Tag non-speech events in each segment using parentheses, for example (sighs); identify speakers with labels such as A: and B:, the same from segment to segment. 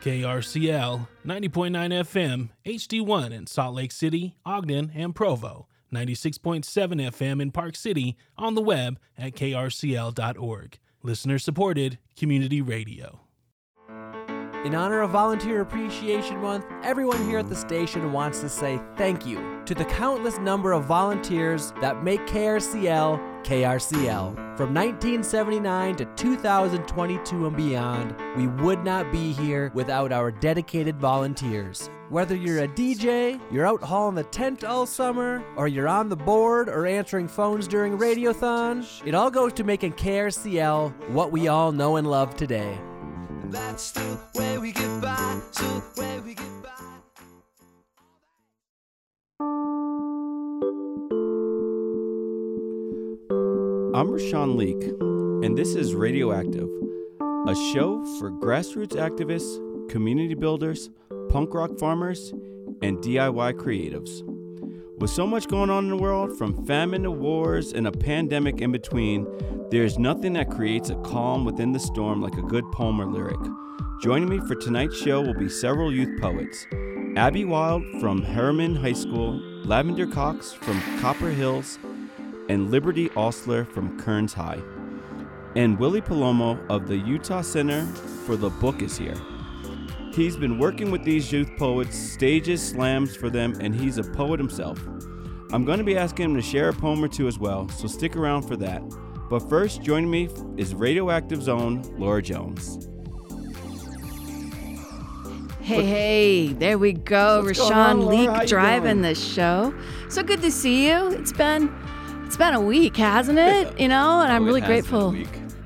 A: KRCL 90.9 FM, HD1 in Salt Lake City, Ogden, and Provo. 96.7 FM in Park City, on the web at krcl.org. Listener supported community radio.
B: In honor of Volunteer Appreciation Month, everyone here at the station wants to say thank you to the countless number of volunteers that make KRCL KRCL. From 1979 to 2022 and beyond, we would not be here without our dedicated volunteers. Whether you're a DJ, you're out hauling the tent all summer, or you're on the board or answering phones during Radiothon, it all goes to making KRCL what we all know and love today.
C: That's the way we get by. So we get
D: I'm Rashawn Leek, and this is Radioactive, a show for grassroots activists, community builders, punk rock farmers, and DIY creatives. With so much going on in the world, from famine to wars and a pandemic in between, there's nothing that creates a calm within the storm like a good poem or lyric. Joining me for tonight's show will be several youth poets Abby Wild from Herriman High School, Lavender Cox from Copper Hills, and Liberty Osler from Kearns High. And Willy Palomo of the Utah Center for the Book is here. He's been working with these youth poets, stages slams for them, and he's a poet himself. I'm going to be asking him to share a poem or two as well, so stick around for that. But first, joining me is Radioactive's own Lara Jones.
E: Hey, hey, there we go.
D: What's going on,
E: Rashawn? Leak driving the show. So good to see you. It's been it's been a week, hasn't it? You know, and oh, I'm
D: Oh,
E: really
D: been a
E: grateful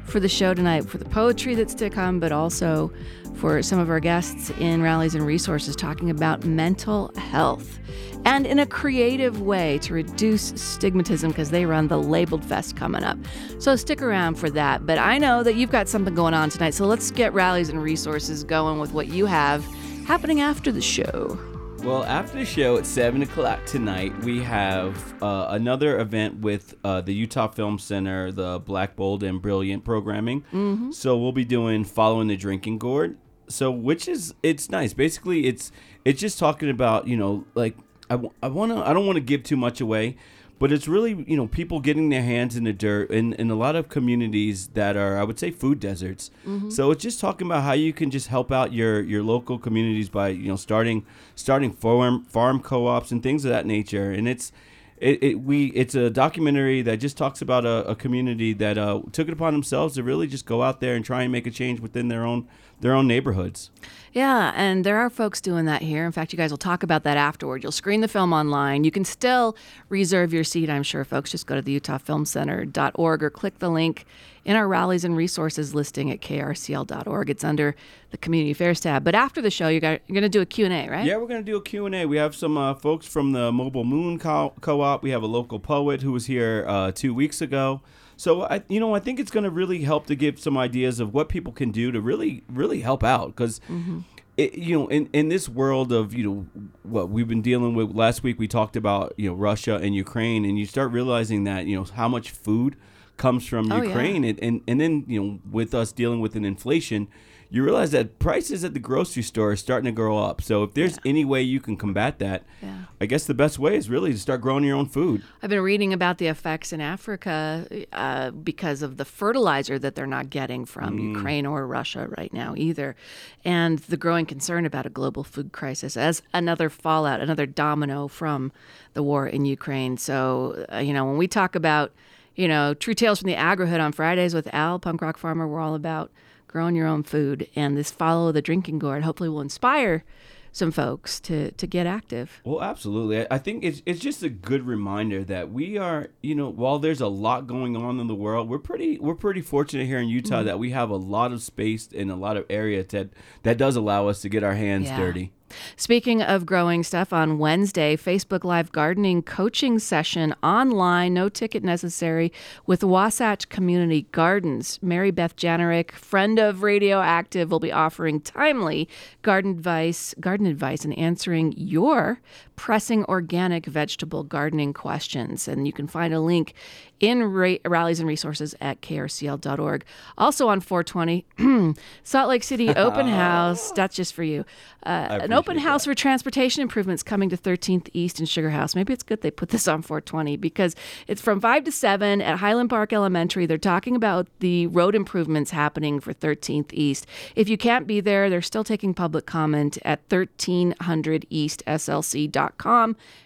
E: for the show tonight, for the poetry that's to come, but also for some of our guests in rallies and resources talking about mental health and in a creative way to reduce stigmatism because they run the labeled fest coming up. So stick around for that. But I know that you've got something going on tonight. So let's get rallies and resources going with what you have happening after the show.
D: Well, after the show at 7 o'clock tonight, we have uh, another event with uh, the Utah Film Center, the Black Bold and Brilliant programming. Mm-hmm. So we'll be doing Following the Drinking Gourd. So, which is, it's nice. Basically, it's it's just talking about, you know, like, I, I want to, I don't want to give too much away, but it's really, you know, people getting their hands in the dirt in, in a lot of communities that are, I would say, food deserts. So it's just talking about how you can just help out your, your local communities by, you know, starting starting farm farm co-ops and things of that nature. And it's it, it we it's a documentary that just talks about a, a community that uh, took it upon themselves to really just go out there and try and make a change within their own their own neighborhoods.
E: Yeah, and there are folks doing that here. In fact, you guys will talk about that afterward. You'll screen the film online. You can still reserve your seat, I'm sure, folks. Just go to the utahfilmcenter.org or click the link in our rallies and resources listing at krcl.org. It's under the community affairs tab. But after the show, you're going to do a Q&A, right?
D: Yeah, we're gonna do a Q and A. We have some uh, folks from the Mobile Moon Co- Co-op. We have a local poet who was here uh, two weeks ago. So I, you know, I think it's gonna really help to give some ideas of what people can do to really, really help out because. Mm-hmm. It, you know, in, in this world of you know what we've been dealing with last week, we talked about you know Russia and Ukraine, and you start realizing that you know how much food comes from
E: Oh, yeah.
D: Ukraine, and, and and then you know with us dealing with an inflation, you realize that prices at the grocery store are starting to go up. So if there's any way you can combat that,
E: Yeah.
D: I guess the best way is really to start growing your own food.
E: I've been reading about the effects in Africa uh, because of the fertilizer that they're not getting from Ukraine or Russia right now either, and the growing concern about a global food crisis as another fallout, another domino from the war in Ukraine. So, uh, you know, when we talk about, you know, True Tales from the Agrihood on Fridays with Al, punk rock farmer, we're all about growing your own food, and this follow the drinking gourd hopefully will inspire some folks to to get active.
D: Well, absolutely. I- think it's it's just a good reminder that we are, you know, while there's a lot going on in the world, we're pretty we're pretty fortunate here in Utah mm-hmm. that we have a lot of space and a lot of area that that does allow us to get our hands
E: Yeah.
D: dirty.
E: Speaking of growing stuff, on Wednesday, Facebook Live gardening coaching session online, no ticket necessary, with Wasatch Community Gardens. Mary Beth Janerick, friend of Radioactive, will be offering timely garden advice, garden advice, and answering your pressing organic vegetable gardening questions. And you can find a link in ra- rallies and resources at krcl.org. Also on 420, (clears throat) Salt Lake City (laughs) Open House. That's just for you. Uh, an open house for transportation improvements coming to 13th East and Sugar House. Maybe it's good they put this on 420 because it's from 5 to 7 at Highland Park Elementary. They're talking about the road improvements happening for 13th East. If you can't be there, they're still taking public comment at 1300eastslc.com.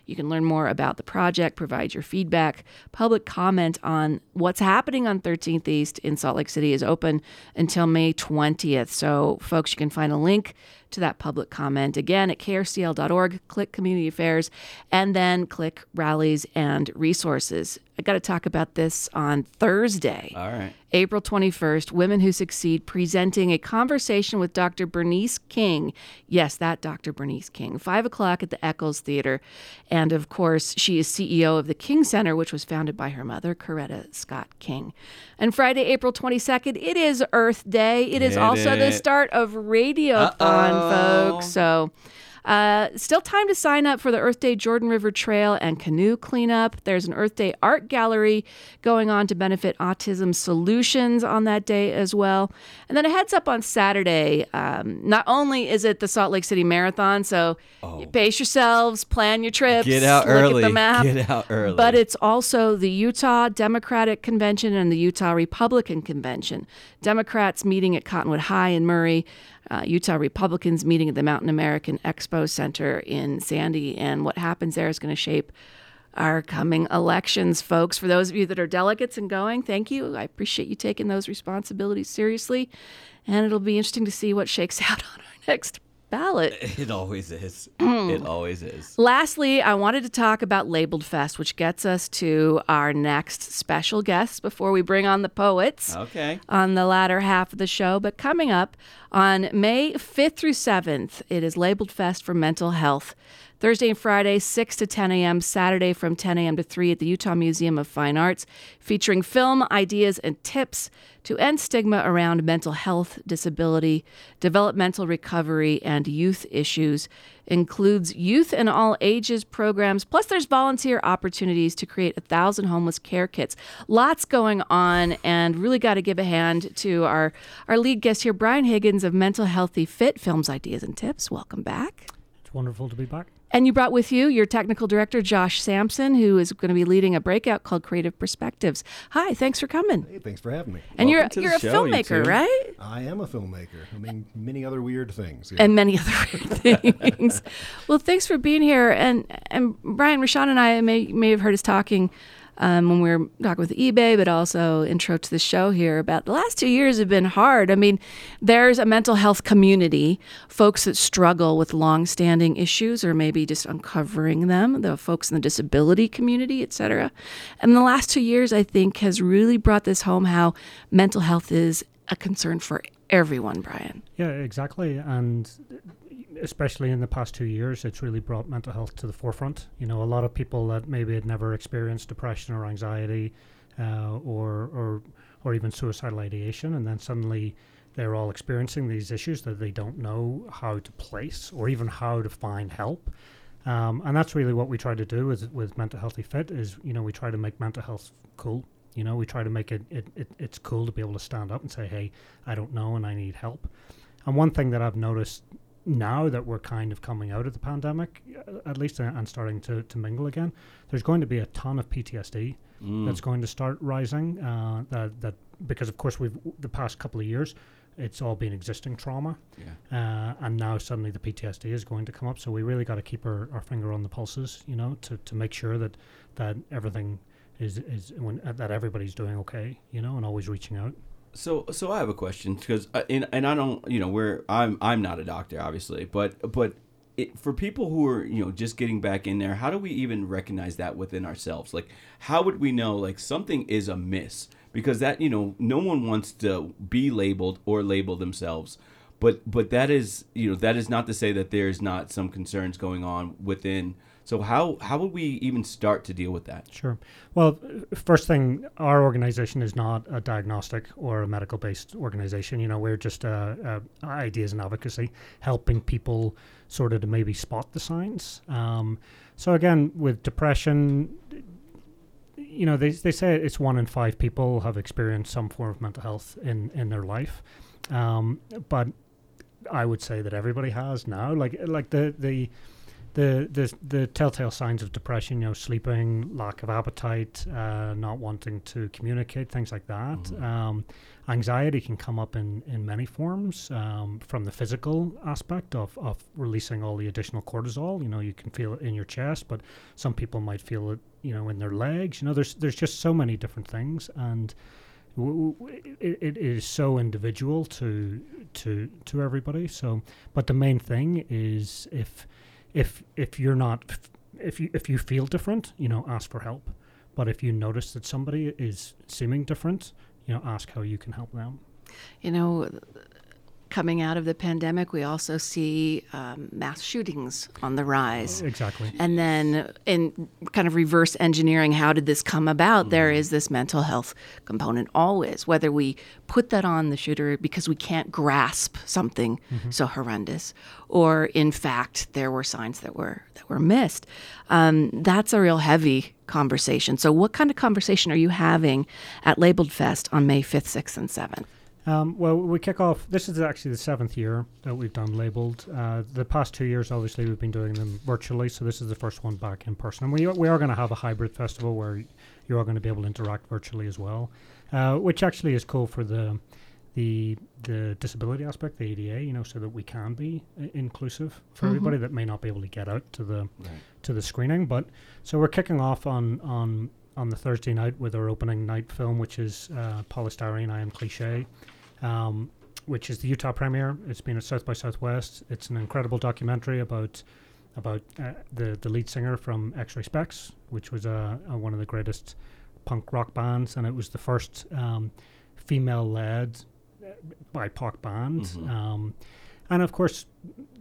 E: You can learn more about the project, provide your feedback. Public comment on what's happening on 13th East in Salt Lake City is open until May 20th. So, folks, you can find a link to that public comment again at krcl.org. Click Community Affairs and then click Rallies and Resources. I got to talk about this on Thursday.
D: All right.
E: April 21st, Women Who Succeed presenting a conversation with Dr. Bernice King. Yes, that Dr. Bernice King. Five o'clock at the Eccles Theater. And of course, she is CEO of the King Center, which was founded by her mother, Coretta Scott King. And Friday, April 22nd, it is Earth Day. It is
D: Get
E: also the start of Radiothon, folks. So. Uh, still time to sign up for the Earth Day Jordan River Trail and canoe cleanup. There's an Earth Day art gallery going on to benefit Autism Solutions on that day as well. And then a heads up on Saturday. Um, not only is it the Salt Lake City Marathon, so you pace yourselves, plan your trips,
D: Oh. Get out
E: look
D: early.
E: at the map.
D: Get out early.
E: But it's also the Utah Democratic Convention and the Utah Republican Convention. Democrats meeting at Cottonwood High in Murray, uh, Utah Republicans meeting at the Mountain American Expo Center in Sandy. And what happens there is going to shape our coming elections, folks. For those of you that are delegates and going, thank you. I appreciate you taking those responsibilities seriously. And it'll be interesting to see what shakes (laughs) out on our next ballot. (laughs)
D: it always is. (clears throat) it always is.
E: Lastly, I wanted to talk about Labeled Fest, which gets us to our next special guest before we bring on the poets
D: Okay.
E: on the latter half of the show. But coming up on May 5th through 7th, it is Labeled Fest for Mental Health. Thursday and Friday, 6 to 10 a.m., Saturday from 10 a.m. to 3 at the Utah Museum of Fine Arts, featuring film, ideas, and tips to end stigma around mental health, disability, developmental recovery, and youth issues. Includes youth and all ages programs, plus there's volunteer opportunities to create a thousand homeless care kits. Lots going on, and really got to give a hand to our our lead guest here, Brian Higgins of Mental Healthy Fit Films, Ideas, and Tips. Welcome back.
F: It's wonderful to be back.
E: And you brought with you your technical director, Josh Sampson, who is going to be leading a breakout called Creative Perspectives. Hi, thanks for coming.
G: Hey, thanks for having me.
E: And
D: Welcome
E: you're you're a
D: show,
E: filmmaker,
D: two.
E: right?
G: I am a filmmaker. I mean, many other weird things. yeah.
E: And many other (laughs) weird things. well, thanks for being here. And and Brian, Rashawn, and I may may have heard us talking um, when we were talking with eBay, but also intro to the show here about the last two years have been hard. I mean, there's a mental health community, folks that struggle with long-standing issues or maybe just uncovering them, the folks in the disability community, et cetera. And the last two years, I think, has really brought this home how mental health is a concern for everyone, Brian.
F: Yeah, exactly. And especially in the past two years, it's really brought mental health to the forefront. You know, a lot of people that maybe had never experienced depression or anxiety uh, or, or, or even suicidal ideation, and then suddenly they're all experiencing these issues that they don't know how to place or even how to find help. Um, and that's really what we try to do with, with Mental Healthy Fit is, you know, we try to make mental health cool. You know, we try to make it, it, it it's cool to be able to stand up and say, hey, I don't know and I need help. And one thing that I've noticed now that we're kind of coming out of the pandemic, uh, at least, uh, and starting to, to mingle again, there's going to be a ton of PTSD that's going to start rising. Uh, that, that because of course we've the past couple of years, it's all been existing trauma, uh, and now suddenly the PTSD is going to come up. So we really got to keep our, our finger on the pulses, you know, to, to make sure that that everything is is when, uh, that everybody's doing okay, you know, and always reaching out.
D: So, so I have a question because, uh, and, and I don't, you know, we're I'm I'm not a doctor, obviously, but but it, for people who are you know just getting back in there, how do we even recognize that within ourselves? Like, how would we know like something is amiss? Because that you know, no one wants to be labeled or label themselves. but but that is you know that is not to say that there's not some concerns going on within. So how how would we even start to deal with that?
F: Sure. Well, first thing, our organization is not a diagnostic or a medical based organization. You know, we're just uh, uh, ideas and advocacy, helping people sort of to maybe spot the signs. Um, so again, with depression, you know, they, they say it's one in five people have experienced some form of mental health in, in their life. Um, but I would say that everybody has now. Like like the the the the the telltale signs of depression, you know, sleeping, lack of appetite, uh, not wanting to communicate, things like that.
D: Mm-hmm.
F: Um, anxiety can come up in in many forms, um, from the physical aspect of of releasing all the additional cortisol. You know, you can feel it in your chest, but some people might feel it, you know, in their legs. You know, there's there's just so many different things, and w- w- it, it is so individual to to to everybody. So, but the main thing is if if if you're not if you if you feel different, you know, ask for help. But if you notice that somebody is seeming different, you know, ask how you can help them.
E: You know, coming out of the pandemic, we also see um, mass shootings on the rise.
F: Exactly.
E: And then, in kind of reverse engineering, how did this come about? There is this mental health component always, whether we put that on the shooter because we can't grasp something so horrendous, or in fact there were signs that were that were missed. Um, that's a real heavy conversation. So, what kind of conversation are you having at Labeled Fest on May fifth, sixth, and seventh?
F: Um, well, we kick off. This is actually the seventh year that we've done labeled. Uh, the past two years, obviously, we've been doing them virtually, so this is the first one back in person. And we, we are going to have a hybrid festival where you are going to be able to interact virtually as well, uh, which actually is cool for the the the disability aspect, the ADA, you know, so that we can be i- inclusive for everybody that may not be able to get out to the to the screening. But so we're kicking off on on on the Thursday night with our opening night film, which is uh, Polystyrene, I Am Cliche, um, which is the Utah premiere. It's been at South by Southwest. It's an incredible documentary about about uh, the the lead singer from X-Ray Specs, which was uh, uh, one of the greatest punk rock bands, and it was the first um, female-led uh, BIPOC band.
D: Mhm.
F: Um, and of course,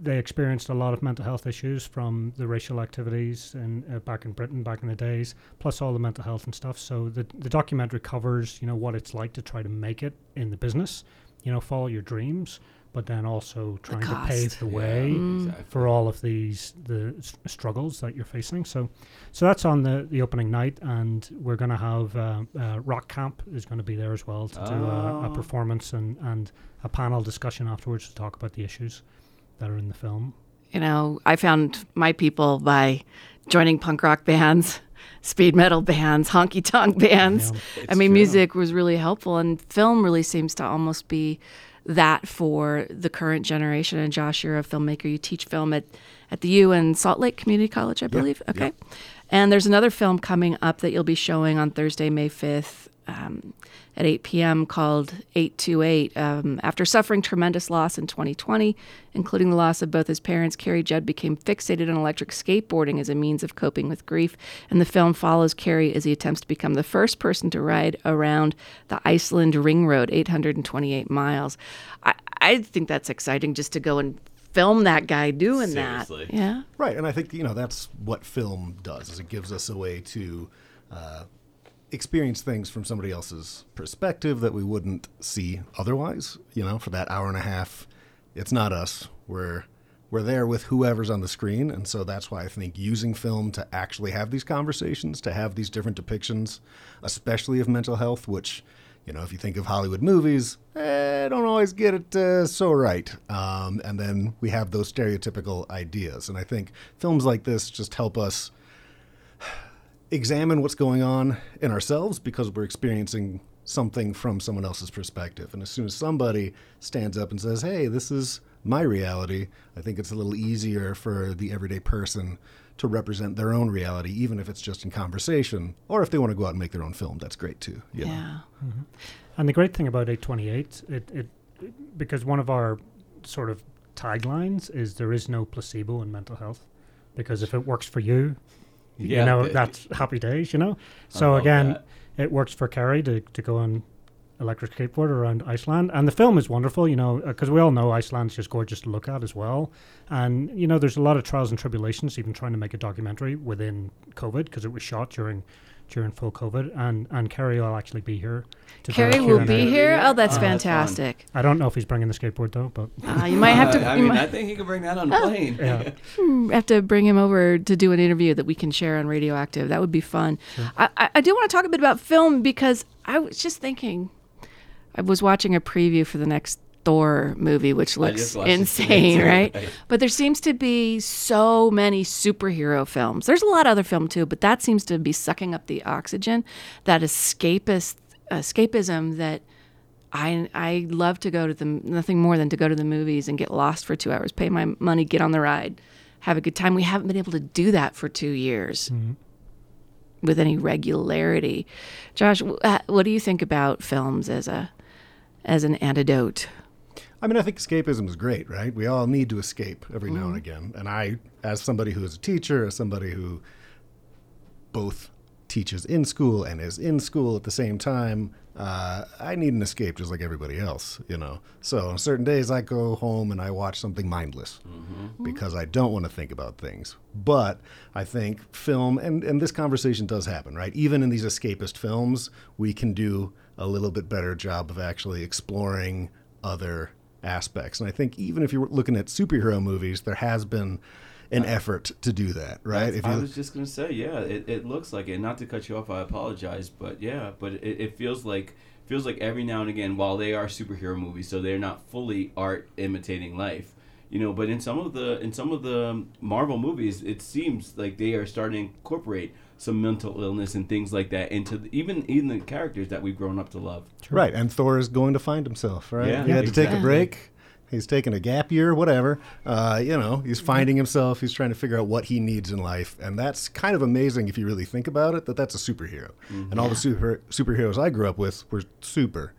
F: they experienced a lot of mental health issues from the racial activities and uh, back in Britain back in the days, plus all the mental health and stuff. So the the documentary covers, you know, what it's like to try to make it in the business, you know, follow your dreams, but then also trying to pave the way
D: exactly.
F: for all of these the s- struggles that you're facing. So, so that's on the the opening night, and we're going to have uh, uh, Rock Camp is going to be there as well to do a, a
D: Oh.
F: performance and and a panel discussion afterwards to talk about the issues that are in the film.
E: you know, I found my people by joining punk rock bands, (laughs) speed metal bands, honky tonk bands.
F: Yeah.
E: I mean,
D: true.
E: music was really helpful, and film really seems to almost be that for the current generation. And Josh, you're a filmmaker. You teach film at, at the U and Salt Lake Community College, I believe. Okay. And there's another film coming up that you'll be showing on Thursday, May 5th um, at 8 p.m. called 828. Um, after suffering tremendous loss in 2020, including the loss of both his parents, Carrie Judd became fixated on electric skateboarding as a means of coping with grief. And the film follows Carrie as he attempts to become the first person to ride around the Iceland Ring Road, 828 miles. I, I think that's exciting just to go and film that guy doing
D: Seriously.
E: that. Yeah.
G: Right, and I think you know that's what film does. Is it gives us a way to uh, experience things from somebody else's perspective that we wouldn't see otherwise. You know, for that hour and a half, it's not us. We're we're there with whoever's on the screen, and so that's why I think using film to actually have these conversations, to have these different depictions, especially of mental health, which you know, if you think of Hollywood movies, eh, don't always get it uh, so right. Um, and then we have those stereotypical ideas. And I think films like this just help us examine what's going on in ourselves because we're experiencing something from someone else's perspective. And as soon as somebody stands up and says, hey, this is my reality, I think it's a little easier for the everyday person to represent their own reality, even if it's just in conversation. Or if they want to go out and make their own film, that's great too. you know?
E: Yeah. Mm-hmm.
F: And the great thing about 828, it, it because one of our sort of taglines is there is no placebo in mental health, because if it works for you,
D: Yeah,
F: you know
D: th-
F: that's happy days, you know. So again,
D: that.
F: it works for Kerry to, to go on electric skateboard around Iceland, and the film is wonderful. You know, uh, because we all know Iceland's just gorgeous to look at as well. And you know, there's a lot of trials and tribulations, even trying to make a documentary within COVID, because it was shot during during full COVID, and and Kerry will actually be here. To do
E: Carrie will
F: Q&A.
E: be here. Oh, that's
D: Oh, that's
E: fantastic.
F: I don't know if he's bringing the skateboard though, but
E: Uh, you might have to. (laughs)
D: I mean,
E: might-
D: I think he could bring that on the plane.
F: yeah. (laughs)
E: have to bring him over to do an interview that we can share on Radioactive. That would be fun. I, I, I do want to talk a bit about film because I was just thinking, I was watching a preview for the next Thor movie, which looks
D: just watched it
E: insane, right?
D: Right. (laughs)
E: But there seems to be so many superhero films. There's a lot of other film too, but that seems to be sucking up the oxygen, that escapist escapism that. I, I love to go to the nothing more than to go to the movies and get lost for two hours, pay my money, get on the ride, have a good time. We haven't been able to do that for two years with any regularity. Josh, uh, what do you think about films as a as an antidote?
G: I mean, I think escapism is great, right? We all need to escape every now and again. And I, as somebody who is a teacher, as somebody who both teaches in school and is in school at the same time, uh, I need an escape just like everybody else, you know. So on certain days, I go home and I watch something mindless because I don't want to think about things. But I think film, and, and this conversation does happen, right? Even in these escapist films, we can do a little bit better job of actually exploring other aspects. And I think even if you're looking at superhero movies, there has been an effort to do that, right? If
D: I
G: you
D: was just gonna say, yeah, it, it looks like it. Not to cut you off, I apologize, but yeah, but it, it feels like feels like every now and again, while they are superhero movies, so they're not fully art imitating life, you know. But in some of the in some of the Marvel movies, it seems like they are starting to incorporate some mental illness and things like that into the, even even the characters that we've grown up to love.
G: Right, and Thor is going to find himself, right?
D: Yeah,
G: he had to take a break. He's taking a gap year, whatever. Uh, you know, he's finding himself. He's trying to figure out what he needs in life, and that's kind of amazing if you really think about it. That that's a superhero, and all the super superheroes I grew up with were super,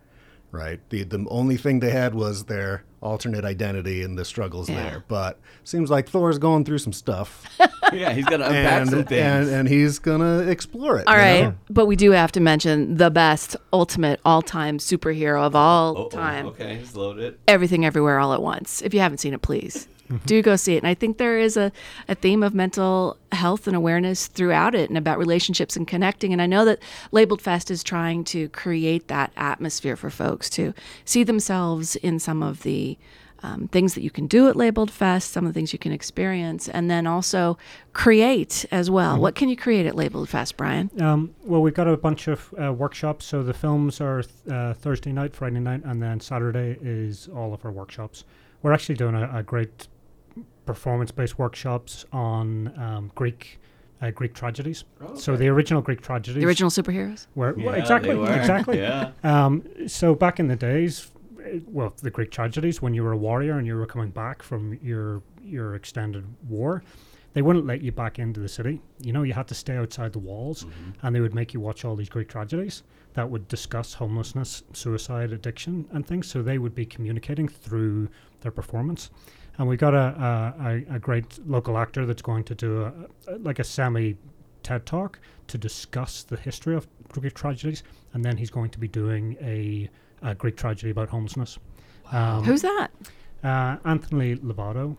G: right? The the only thing they had was their alternate identity and the struggles
E: Yeah.
G: there. But seems like Thor's going through some stuff, (laughs)
D: yeah, he's got to unpack
G: and,
D: some things.
G: and and he's gonna explore it.
E: All right.
G: know?
E: but we do have to mention the best, ultimate, all-time superhero of all
D: Uh-oh,
E: time.
D: Okay, he's loaded.
E: Everything Everywhere All at Once. If you haven't seen it, please (laughs) do go see it. And I think there is a, a theme of mental health and awareness throughout it and about relationships and connecting. And I know that Labeled Fest is trying to create that atmosphere for folks to see themselves in some of the um, things that you can do at Labeled Fest, some of the things you can experience, and then also create as well. What can you create at Labeled Fest, Brian?
F: Um, well, we've got a bunch of uh, workshops. So the films are th- uh, Thursday night, Friday night, and then Saturday is all of our workshops. We're actually doing a, a great performance-based workshops on um, Greek uh, Greek tragedies. So the original Greek tragedies,
E: The original superheroes?
F: were well, exactly,
D: were.
F: exactly. (laughs)
D: Yeah.
F: Um, so back in the days, well, the Greek tragedies, when you were a warrior and you were coming back from your your extended war, they wouldn't let you back into the city. You know, you had to stay outside the walls, mm-hmm. and they would make you watch all these Greek tragedies that would discuss homelessness, suicide, addiction, and things. So they would be communicating through their performance. And we got a, a, a, a great local actor that's going to do a, a like a semi TED talk to discuss the history of Greek tragedies, and then he's going to be doing a, a Greek tragedy about homelessness. Um,
E: Who's that?
F: uh, Anthony Lovato,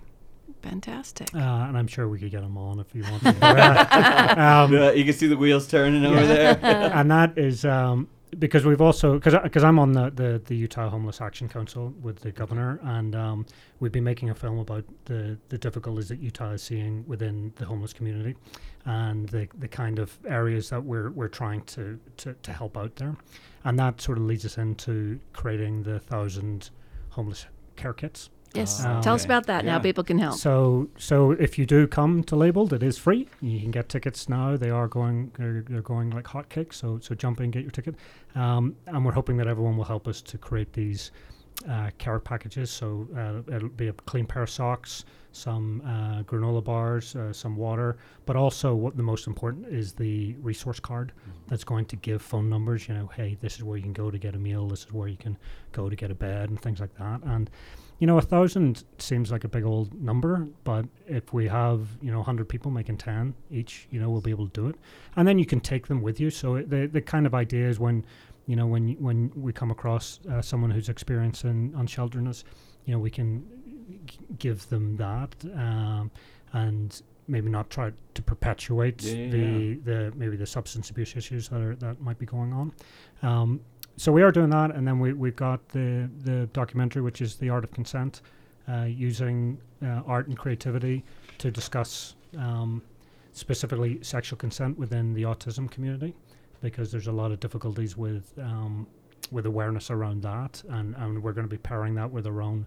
E: Fantastic.
F: uh, and I'm sure we could get him on if you want. (laughs) um,
D: Yeah, you can see the wheels turning over there. (laughs)
F: and that is um, because we've also because I'm on the, the the Utah Homeless Action Council with the governor, and um, we've been making a film about the the difficulties that Utah is seeing within the homeless community, and the the kind of areas that we're we're trying to to, to help out there, and that sort of leads us into creating the thousand homeless care kits.
E: Yes.
F: Oh,
E: Tell us about that and how
D: Yeah.
E: people can help.
F: So, so if you do come to Labeled, it is free. You can get tickets now. They are going, they're, they're going like hotcakes. So, so jump in, get your ticket. Um, and we're hoping that everyone will help us to create these uh, carrot packages. So uh, it'll be a clean pair of socks, some uh, granola bars, uh, some water, but also what the most important is the resource card that's going to give phone numbers. You know, hey, this is where you can go to get a meal. This is where you can go to get a bed and things like that. And you know, a thousand seems like a big old number, but if we have, you know, 100 people making 10 each, you know, we'll be able to do it. And then you can take them with you. So it, the, the kind of idea is when you know, when when we come across uh, someone who's experiencing unshelteredness, you know, we can give them that um, and maybe not try to perpetuate
D: Yeah, yeah,
F: the the maybe the substance abuse issues that are that might be going on. Um, so we are doing that, and then we we've got the the documentary, which is the art of consent, uh, using uh, art and creativity to discuss um, specifically sexual consent within the autism community, because there's a lot of difficulties with um, with awareness around that, and, and we're going to be pairing that with our own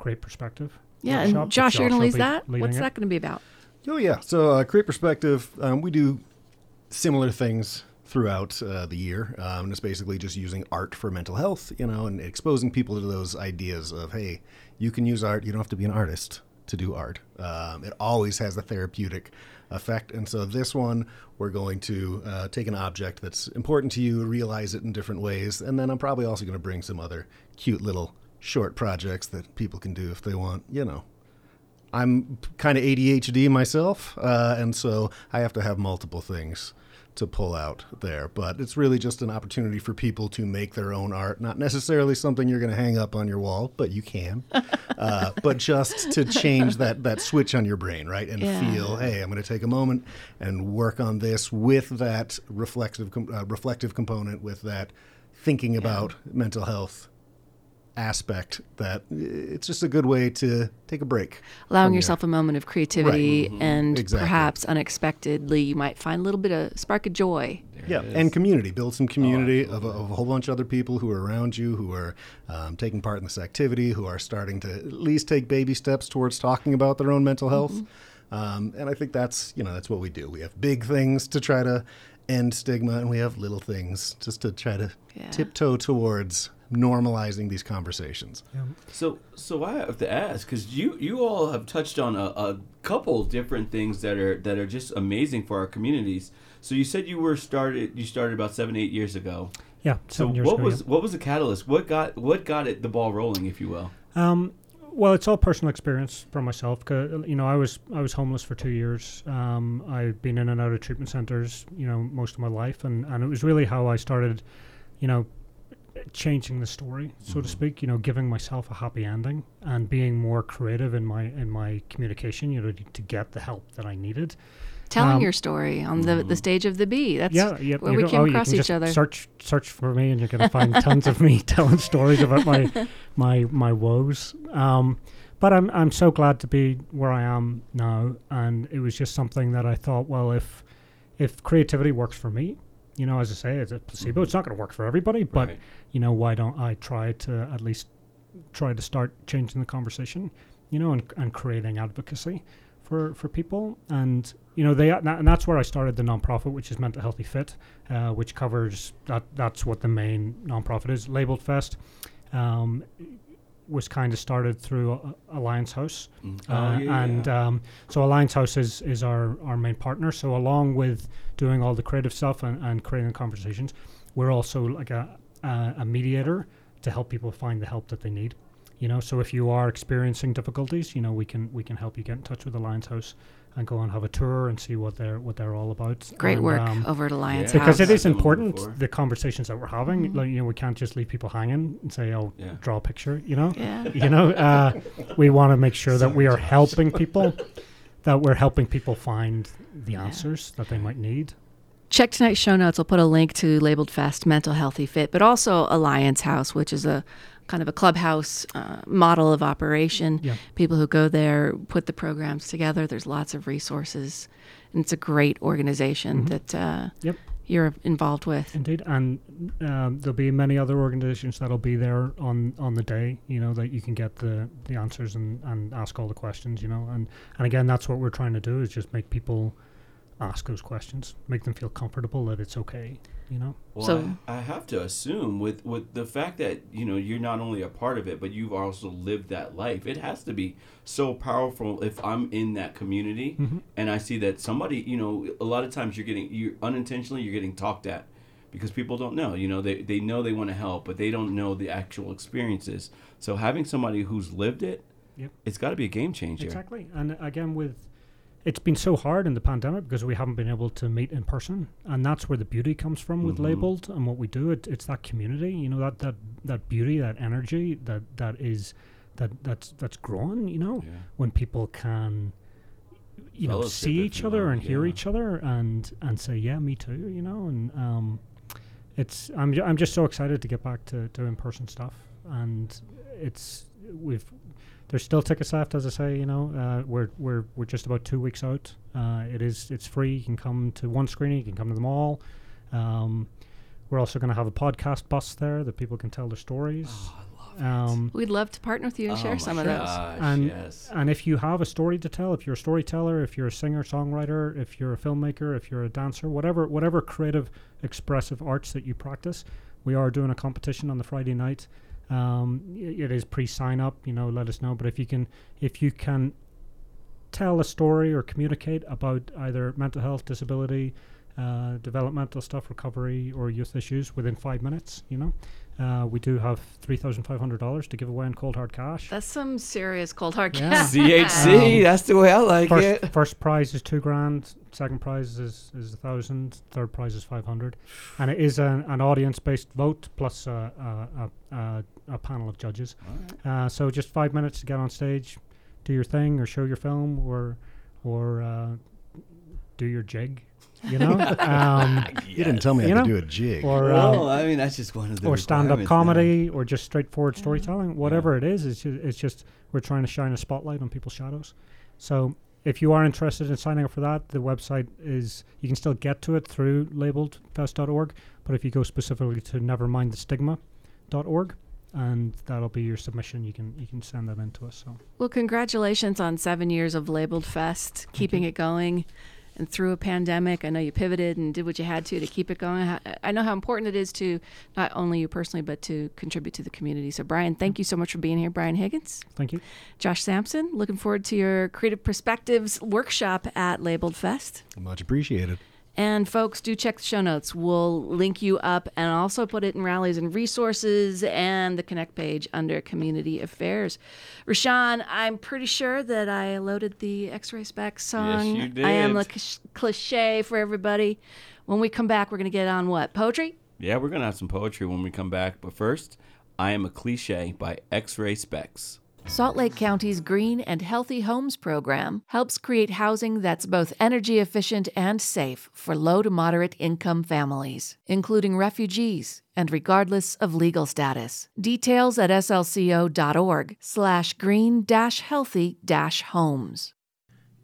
F: create perspective.
E: Yeah, and
F: which
E: Josh, you're going to
F: will
E: lead that? What's
F: it.
E: that going to be about?
G: Oh yeah. So uh, create perspective. Um, we do similar things throughout uh, the year. Um, and it's basically just using art for mental health, you know, and exposing people to those ideas of hey, you can use art. You don't have to be an artist to do art. Um, it always has a therapeutic effect. And so this one, we're going to uh, take an object that's important to you, realize it in different ways, and then I'm probably also going to bring some other cute little short projects that people can do if they want, you know. I'm kind of ADHD myself, uh, and so I have to have multiple things to pull out there. But it's really just an opportunity for people to make their own art, not necessarily something you're going to hang up on your wall, but you can. (laughs) uh, but just to change that that switch on your brain, right, and
E: Yeah.
G: feel, hey, I'm going to take a moment and work on this with that reflexive com- uh, reflective component, with that thinking about mental health aspect that it's just a good way to take a break
E: Allowing
G: from your-
E: yourself a moment of creativity and
G: Exactly.
E: perhaps unexpectedly you might find a little bit of spark of joy.
G: Yeah, and community. Build some community of, a, of a whole bunch of other people who are around you, who are um, taking part in this activity, who are starting to at least take baby steps towards talking about their own mental health. Um, and I think that's you know that's what we do. We have big things to try to end stigma, and we have little things just to try to
E: Yeah.
G: tiptoe towards normalizing these conversations.
D: So, so I have to ask because you you all have touched on a, a couple different things that are that are just amazing for our communities. So you said you were started you started about seven eight years ago.
F: Yeah.
D: So
F: years
D: what
F: ago,
D: was
F: yeah.
D: what was the catalyst? What got what got it the ball rolling, if you will?
F: Um, well, it's all personal experience for myself. 'cause, you know, I was I was homeless for two years. Um, I've been in and out of treatment centers, you know, most of my life, and, and it was really how I started, you know, changing the story, so to speak. You know, giving myself a happy ending and being more creative in my in my communication. You know, to, to get the help that I needed.
E: Telling
F: Um,
E: your story on the, the stage of the bee. That's
F: yeah, yeah.
E: where we
F: go-
E: came
F: oh, you
E: across
F: can
E: each
F: just
E: other.
F: Search search for me, and you're going to find (laughs) tons of me (laughs) telling stories about my (laughs) my my woes. Um, but I'm I'm so glad to be where I am now, and it was just something that I thought, well, if if creativity works for me, you know, as I say, it's a placebo. It's not going to work for everybody, but
D: Right.
F: you know, why don't I try to at least try to start changing the conversation, you know, and, and creating advocacy for, for people. And, you know, they, and that's where I started the nonprofit, which is Mental Healthy Fit, uh, which covers that, that's what the main nonprofit is, Labeled Fest. Um, was kind of started through uh, Alliance House,
D: Mm.
F: uh,
D: Oh, yeah,
F: and
D: yeah.
F: um, so Alliance House is, is our, our main partner. So along with doing all the creative stuff and, and creating conversations, we're also like a, a, a mediator to help people find the help that they need. You know, so if you are experiencing difficulties, you know, we can we can help you get in touch with Alliance House and go and have a tour and see what they're what they're all about.
E: Great
F: And,
E: work
F: um,
E: over at Alliance
D: Yeah.
F: because
E: House.
F: it is
D: I've done one
F: important the conversations that we're having. Like you know, we can't just leave people hanging and say, "Oh,
D: Yeah.
F: draw a picture." You know,
E: Yeah. (laughs)
F: you know, uh, we want to make sure that we are helping people, that we're helping people find the answers that they might need.
E: Check tonight's show notes. I'll put a link to Labeled Fest Mental Healthy Fit, but also Alliance House, which is a kind of a clubhouse uh, model of operation.
F: Yeah.
E: People who go there put the programs together. There's lots of resources, and it's a great organization that uh,
F: Mm-hmm. Yep.
E: you're involved with.
F: Indeed, and um, there'll be many other organizations that'll be there on, on the day. You know that you can get the, the answers and, and ask all the questions. You know, and and again, that's what we're trying to do is just make people ask those questions, make them feel comfortable that it's okay. You know.
D: Well,
E: So-
D: I, I have to assume with with the fact that you know you're not only a part of it, but you've also lived that life. It has to be so powerful if I'm in that community mm-hmm. and I see that somebody, you know, a lot of times you're getting you unintentionally you're getting talked at because people don't know. You know, they they know they want to help, but they don't know the actual experiences. So having somebody who's lived it,
F: Yep.
D: it's got to be a game changer.
F: Exactly, and again with it's been so hard in the pandemic because we haven't been able to meet in person, and that's where the beauty comes from with
D: Mhm.
F: labeled and what we do. It, it's that community, you know, that that that beauty, that energy, that that is that that's that's growing. You know,
D: Yeah.
F: when people can, you know,
D: Fellowship,
F: see each other
D: will,
F: and hear each other and and say, yeah, me too. You know, and um, it's I'm I'm just so excited to get back to to in person stuff, and it's we've there's still tickets left, as I say. You know, uh, we're we're we're just about two weeks out. Uh, it is it's free. You can come to one screening. You can come to them all. Um, we're also going to have a podcast bus there that people can tell their stories.
D: Oh, I love it.
F: um,
E: We'd love to partner with you and
D: Oh
E: share
D: my
E: some of those.
F: And-
D: yes.
F: and if you have a story to tell, if you're a storyteller, if you're a singer songwriter, if you're a filmmaker, if you're a dancer, whatever whatever creative expressive arts that you practice, we are doing a competition on the Friday night. Um, it is pre-sign up, you know. Let us know. But if you can, if you can tell a story or communicate about either mental health, disability, uh, developmental stuff, recovery, or youth issues within five minutes, you know, uh, we do have three thousand five hundred dollars to give away in cold hard cash.
E: That's some serious cold hard
F: Yeah.
E: cash. (laughs)
D: CHC, (laughs)
F: Um,
D: that's the way I like
F: first,
D: it.
F: first prize is two grand. Second prize is is a thousand. Third prize is five hundred, and it is an, an audience based vote plus a, a, a, a, a panel of judges. Uh, so just five minutes to get on stage, do your thing, or show your film, or or uh, do your jig. You know, (laughs) um,
G: You didn't tell me
F: You know?
G: do a jig.
F: or
D: Well,
F: um,
D: I mean, that's just one of the
F: or stand up
D: requirements now.
F: comedy, or just straightforward storytelling. Whatever it is, it's just, it's just we're trying to shine a spotlight on people's shadows. So if you are interested in signing up for that, the website is you can still get to it through labeledfest.org, but if you go specifically to nevermindthestigma.org, and that'll be your submission, you can you can send that in to us. So
E: Well, congratulations on seven years of Labeled Fest, keeping it going. And through a pandemic, I know you pivoted and did what you had to to keep it going. I know how important it is to not only you personally, but to contribute to the community. So, Brian, thank you so much for being here. Brian Higgins,
F: thank you.
E: Josh Sampson, looking forward to your Creative Perspectives workshop at Labeled Fest.
G: Much appreciated.
E: And folks, do check the show notes. We'll link you up and also put it in rallies and resources and the Connect page under Community Affairs. Rashawn, I'm pretty sure that I loaded the X Ray Spec song.
D: Yes, you did.
E: I am a cliche for everybody. When we come back, we're going to get on what? Poetry?
D: Yeah, we're gonna have some poetry when we come back. But first, I am a cliche by X-Ray Specs.
E: Salt Lake County's Green and Healthy Homes program helps create housing that's both energy efficient and safe for low to moderate income families, including refugees and regardless of legal status. Details at slco.org slash green healthy homes.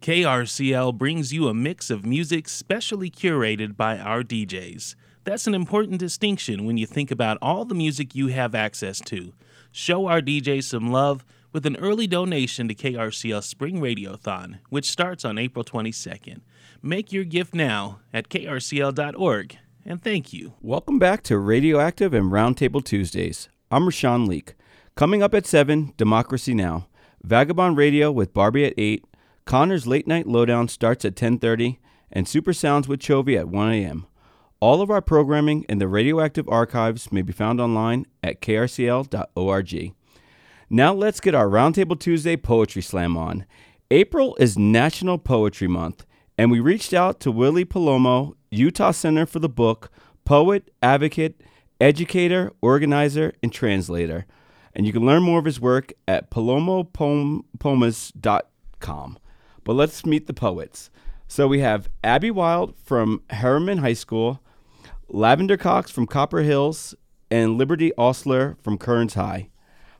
A: KRCL brings you a mix of music specially curated by our DJs. That's an important distinction when you think about all the music you have access to. Show our DJs some love with an early donation to KRCL Spring Radiothon, which starts on April 22nd. Make your gift now at krcl.org, and thank you.
D: Welcome back to Radioactive and Roundtable Tuesdays. I'm Rashawn Leak. Coming up at 7, Democracy Now! Vagabond Radio with Barbie at 8, Connor's Late Night Lowdown starts at 10.30, and Super Sounds with Chovy at 1 a.m. All of our programming in the Radioactive archives may be found online at krcl.org. Now let's get our Roundtable Tuesday Poetry Slam on. April is National Poetry Month, and we reached out to Willy Palomo, Utah Center for the Book, poet, advocate, educator, organizer, and translator. And you can learn more of his work at palomopomas.com. But let's meet the poets. So we have Abby Wild from Herriman High School, Lavender Cox from Copper Hills, and Liberty Osler from Kearns High.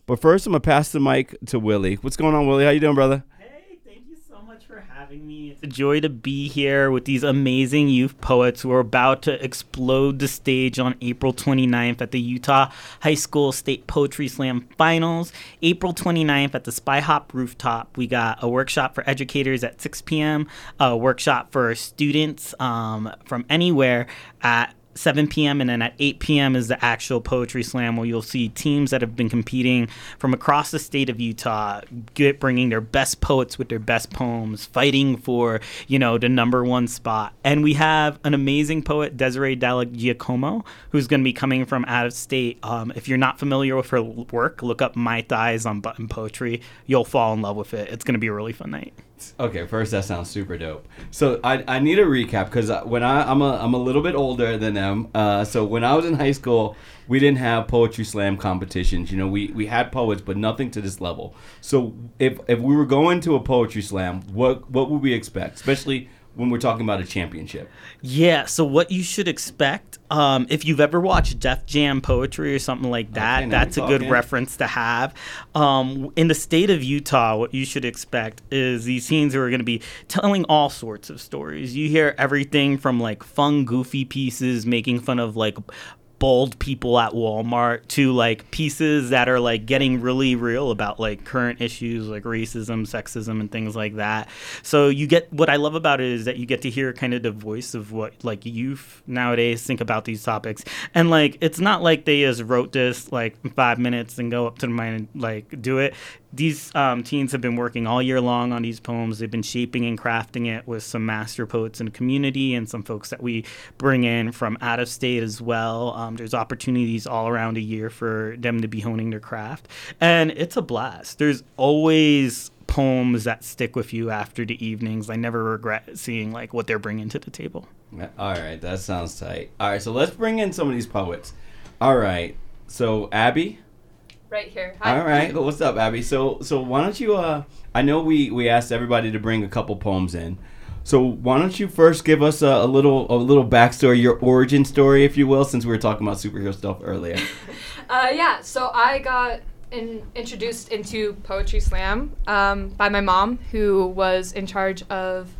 D: But first, I'm gonna pass the mic to Willy. What's going on, Willy? How you doing, brother?
H: Hey, thank you so much for having me. It's a joy to be here with these amazing youth poets who are about to explode the stage on April 29th at the Utah High School State Poetry Slam Finals. April 29th at the Spy Hop Rooftop. We got a workshop for educators at 6 p.m., a workshop for students um, from anywhere at 7 p.m. and then at 8 p.m. is the actual poetry slam where you'll see teams that have been competing from across the state of Utah get bringing their best poets with their best poems, fighting for you know the number one spot. And we have an amazing poet Desiree Dallagiacomo who's going to be coming from out of state. Um, if you're not familiar with her work, look up My Thighs on Button Poetry. You'll fall in love with it. It's going to be a really fun night.
D: Okay, first that sounds super dope. So I, I need a recap because when I I'm a I'm a little bit older than them. Uh, so when I was in high school, we didn't have poetry slam competitions. You know, we, we had poets, but nothing to this level. So if if we were going to a poetry slam, what what would we expect, especially when we're talking about a championship?
H: Yeah, so what you should expect, um, if you've ever watched Def Jam poetry or something like that,
D: Okay,
H: that's a good reference to have. Um, in the state of Utah, what you should expect is these who are going to be telling all sorts of stories. You hear everything from like fun, goofy pieces making fun of like bold people at Walmart to like pieces that are like getting really real about like current issues like racism, sexism, and things like that. So you get what I love about it is that you get to hear kind of the voice of what like youth nowadays think about these topics, and like it's not like they just wrote this like five minutes and go up to the mic and like do it. These um, teens have been working all year long on these poems. They've been shaping and crafting it with some master poets in the community and some folks that we bring in from out of state as well. Um, there's opportunities all around a year for them to be honing their craft, and it's a blast. There's always poems that stick with you after the evenings. I never regret seeing like what they're bringing to the table.
D: All right, that sounds tight. All right, so let's bring in some of these poets. All right, so Abby.
I: Right here.
D: All right, well, what's up, Abby? So, so why don't you? Uh, I know we we asked everybody to bring a couple poems in. So why don't you first give us a, a little a little backstory, your origin story, if you will, since we were talking about superhero stuff earlier. (laughs)
I: Uh, yeah, so I got in, introduced into Poetry Slam um, by my mom, who was in charge of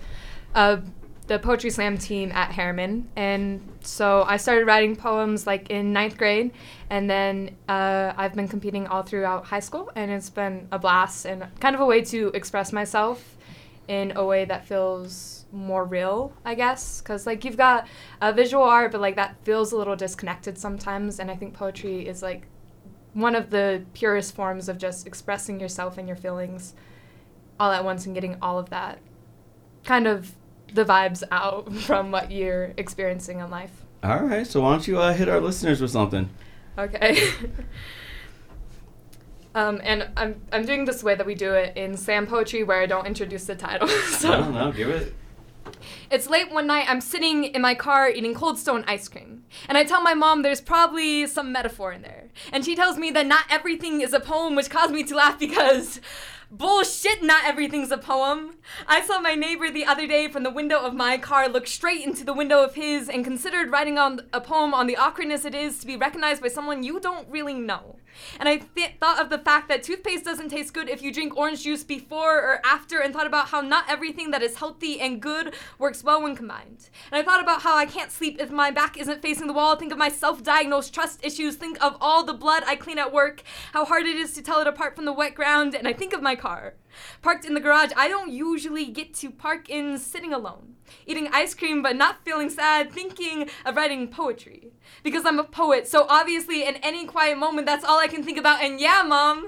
I: uh, the Poetry Slam team at Herriman. And so I started writing poems like in ninth grade, and then uh, I've been competing all throughout high school, and it's been a blast and kind of a way to express myself in a way that feels more real, I guess. Because, like, you've got uh, visual art, but, like, that feels a little disconnected sometimes. And I think poetry is, like, one of the purest forms of just expressing yourself and your feelings all at once and getting all of that kind of the vibes out (laughs) from what you're experiencing in life.
D: All right, so why don't you uh, hit our listeners with something?
I: Okay. (laughs) um, and I'm, I'm doing this way that we do it in slam poetry where I don't introduce the title. (laughs) so
D: I don't know. Give it.
I: it's late one night, I'm sitting in my car eating Cold Stone ice cream. And I tell my mom there's probably some metaphor in there. And she tells me that not everything is a poem, which caused me to laugh because. Bullshit, not everything's a poem. I saw my neighbor the other day from the window of my car look straight into the window of his and considered writing on a poem on the awkwardness it is to be recognized by someone you don't really know. And I th- thought of the fact that toothpaste doesn't taste good if you drink orange juice before or after, and thought about how not everything that is healthy and good works well when combined. And I thought about how I can't sleep if my back isn't facing the wall. Think of my self diagnosed trust issues. Think of all the blood I clean at work, how hard it is to tell it apart from the wet ground. And I think of my car. Parked in the garage, I don't usually get to park in sitting alone, eating ice cream but not feeling sad, thinking of writing poetry. Because I'm a poet, so obviously in any quiet moment, that's all I can think about. And yeah, mom,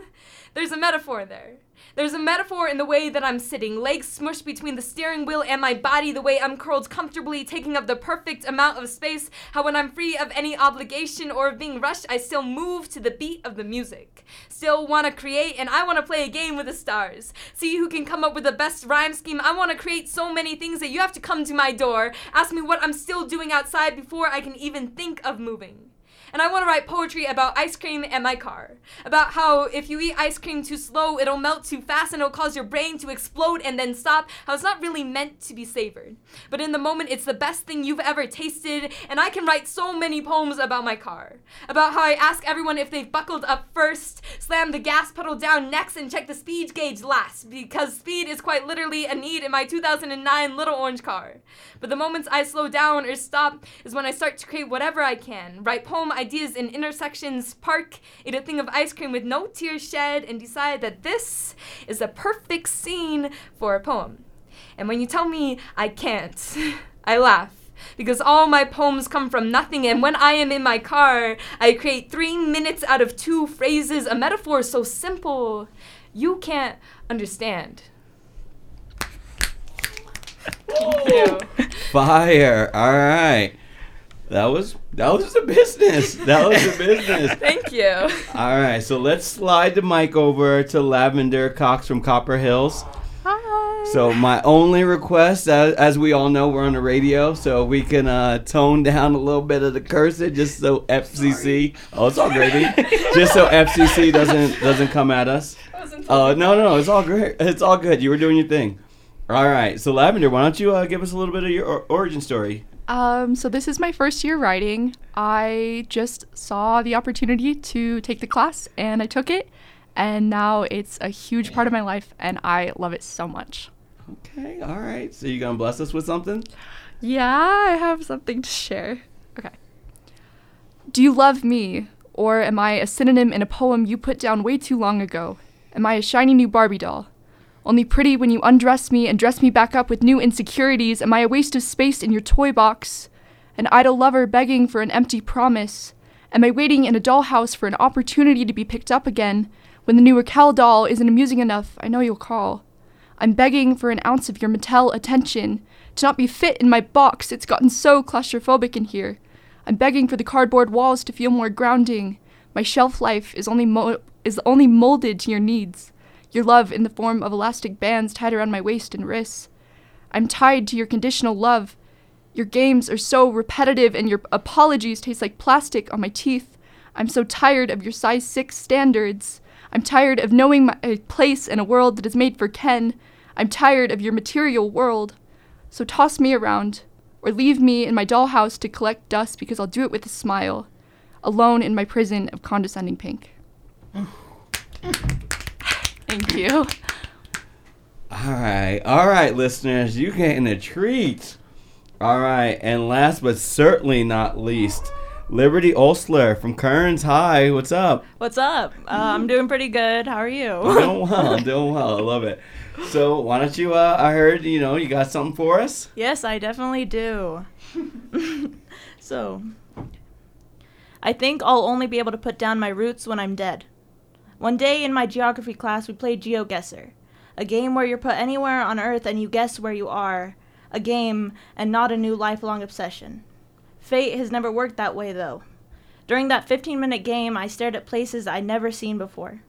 I: there's a metaphor there. There's a metaphor in the way that I'm sitting, legs smushed between the steering wheel and my body, the way I'm curled comfortably, taking up the perfect amount of space. How, when I'm free of any obligation or of being rushed, I still move to the beat of the music. Still want to create, and I want to play a game with the stars. See who can come up with the best rhyme scheme. I want to create so many things that you have to come to my door, ask me what I'm still doing outside before I can even think of moving. And I want to write poetry about ice cream and my car. About how if you eat ice cream too slow, it'll melt too fast and it'll cause your brain to explode and then stop. How it's not really meant to be savored. But in the moment, it's the best thing you've ever tasted. And I can write so many poems about my car. About how I ask everyone if they've buckled up first, slam the gas pedal down next, and check the speed gauge last. Because speed is quite literally a need in my 2009 little orange car. But the moments I slow down or stop is when I start to create whatever I can. Write poem ideas in intersections, park, eat a thing of ice cream with no tears shed, and decide that this is the perfect scene for a poem. And when you tell me I can't, (laughs) I laugh. Because all my poems come from nothing, and when I am in my car, I create three minutes out of two phrases, a metaphor so simple you can't understand.
D: Fire. All right. That was that was the business. That was the business. (laughs)
I: Thank you.
D: All right, so let's slide the mic over to Lavender Cox from Copper Hills.
I: Hi.
D: So my only request, as, as we all know, we're on the radio, so we can uh, tone down a little bit of the cursing, just so (laughs) FCC. Oh, it's all gravy. just so FCC doesn't doesn't come at us. Oh no, no, no, it's all great. It's all good. You were doing your thing. All right. So Lavender, why don't you uh, give us a little bit of your or- origin story?
J: Um, so this is my first year writing. I just saw the opportunity to take the class and I took it. And now it's a huge part of my life and I love it so much.
D: Okay. All right. So you gonna bless us with something?
J: Yeah, I have something to share. Okay. Do you love me? Or am I a synonym in a poem you put down way too long ago? Am I a shiny new Barbie doll? Only pretty when you undress me and dress me back up with new insecurities? Am I a waste of space in your toy box? An idle lover begging for an empty promise? Am I waiting in a dollhouse for an opportunity to be picked up again? When the new Raquel doll isn't amusing enough, I know you'll call. I'm begging for an ounce of your Mattel attention. To not be fit in my box, it's gotten so claustrophobic in here. I'm begging for the cardboard walls to feel more grounding. My shelf life is only mo- is only molded to your needs. Your love in the form of elastic bands tied around my waist and wrists. I'm tied to your conditional love. Your games are so repetitive and your apologies taste like plastic on my teeth. I'm so tired of your size 6 standards. I'm tired of knowing my place in a world that is made for Ken. I'm tired of your material world. So toss me around, or leave me in my dollhouse to collect dust because I'll do it with a smile, alone in my prison of condescending pink. (sighs) (laughs) Thank you.
D: All right, all right, listeners, you getting a treat. All right, and last but certainly not least, Liberty Osler from Kearns. Hi, what's up?
K: What's up? Uh, I'm doing pretty good. How are you?
D: I'm doing well. (laughs) I'm doing well. I love it. So why don't you? Uh, I heard you know you got something for us.
K: yes, I definitely do. (laughs) so, I think I'll only be able to put down my roots when I'm dead. One day in my geography class, we played GeoGuessr, a game where you're put anywhere on Earth and you guess where you are. A game and not a new lifelong obsession. Fate has never worked that way, though. During that 15 minute game, I stared at places I'd never seen before.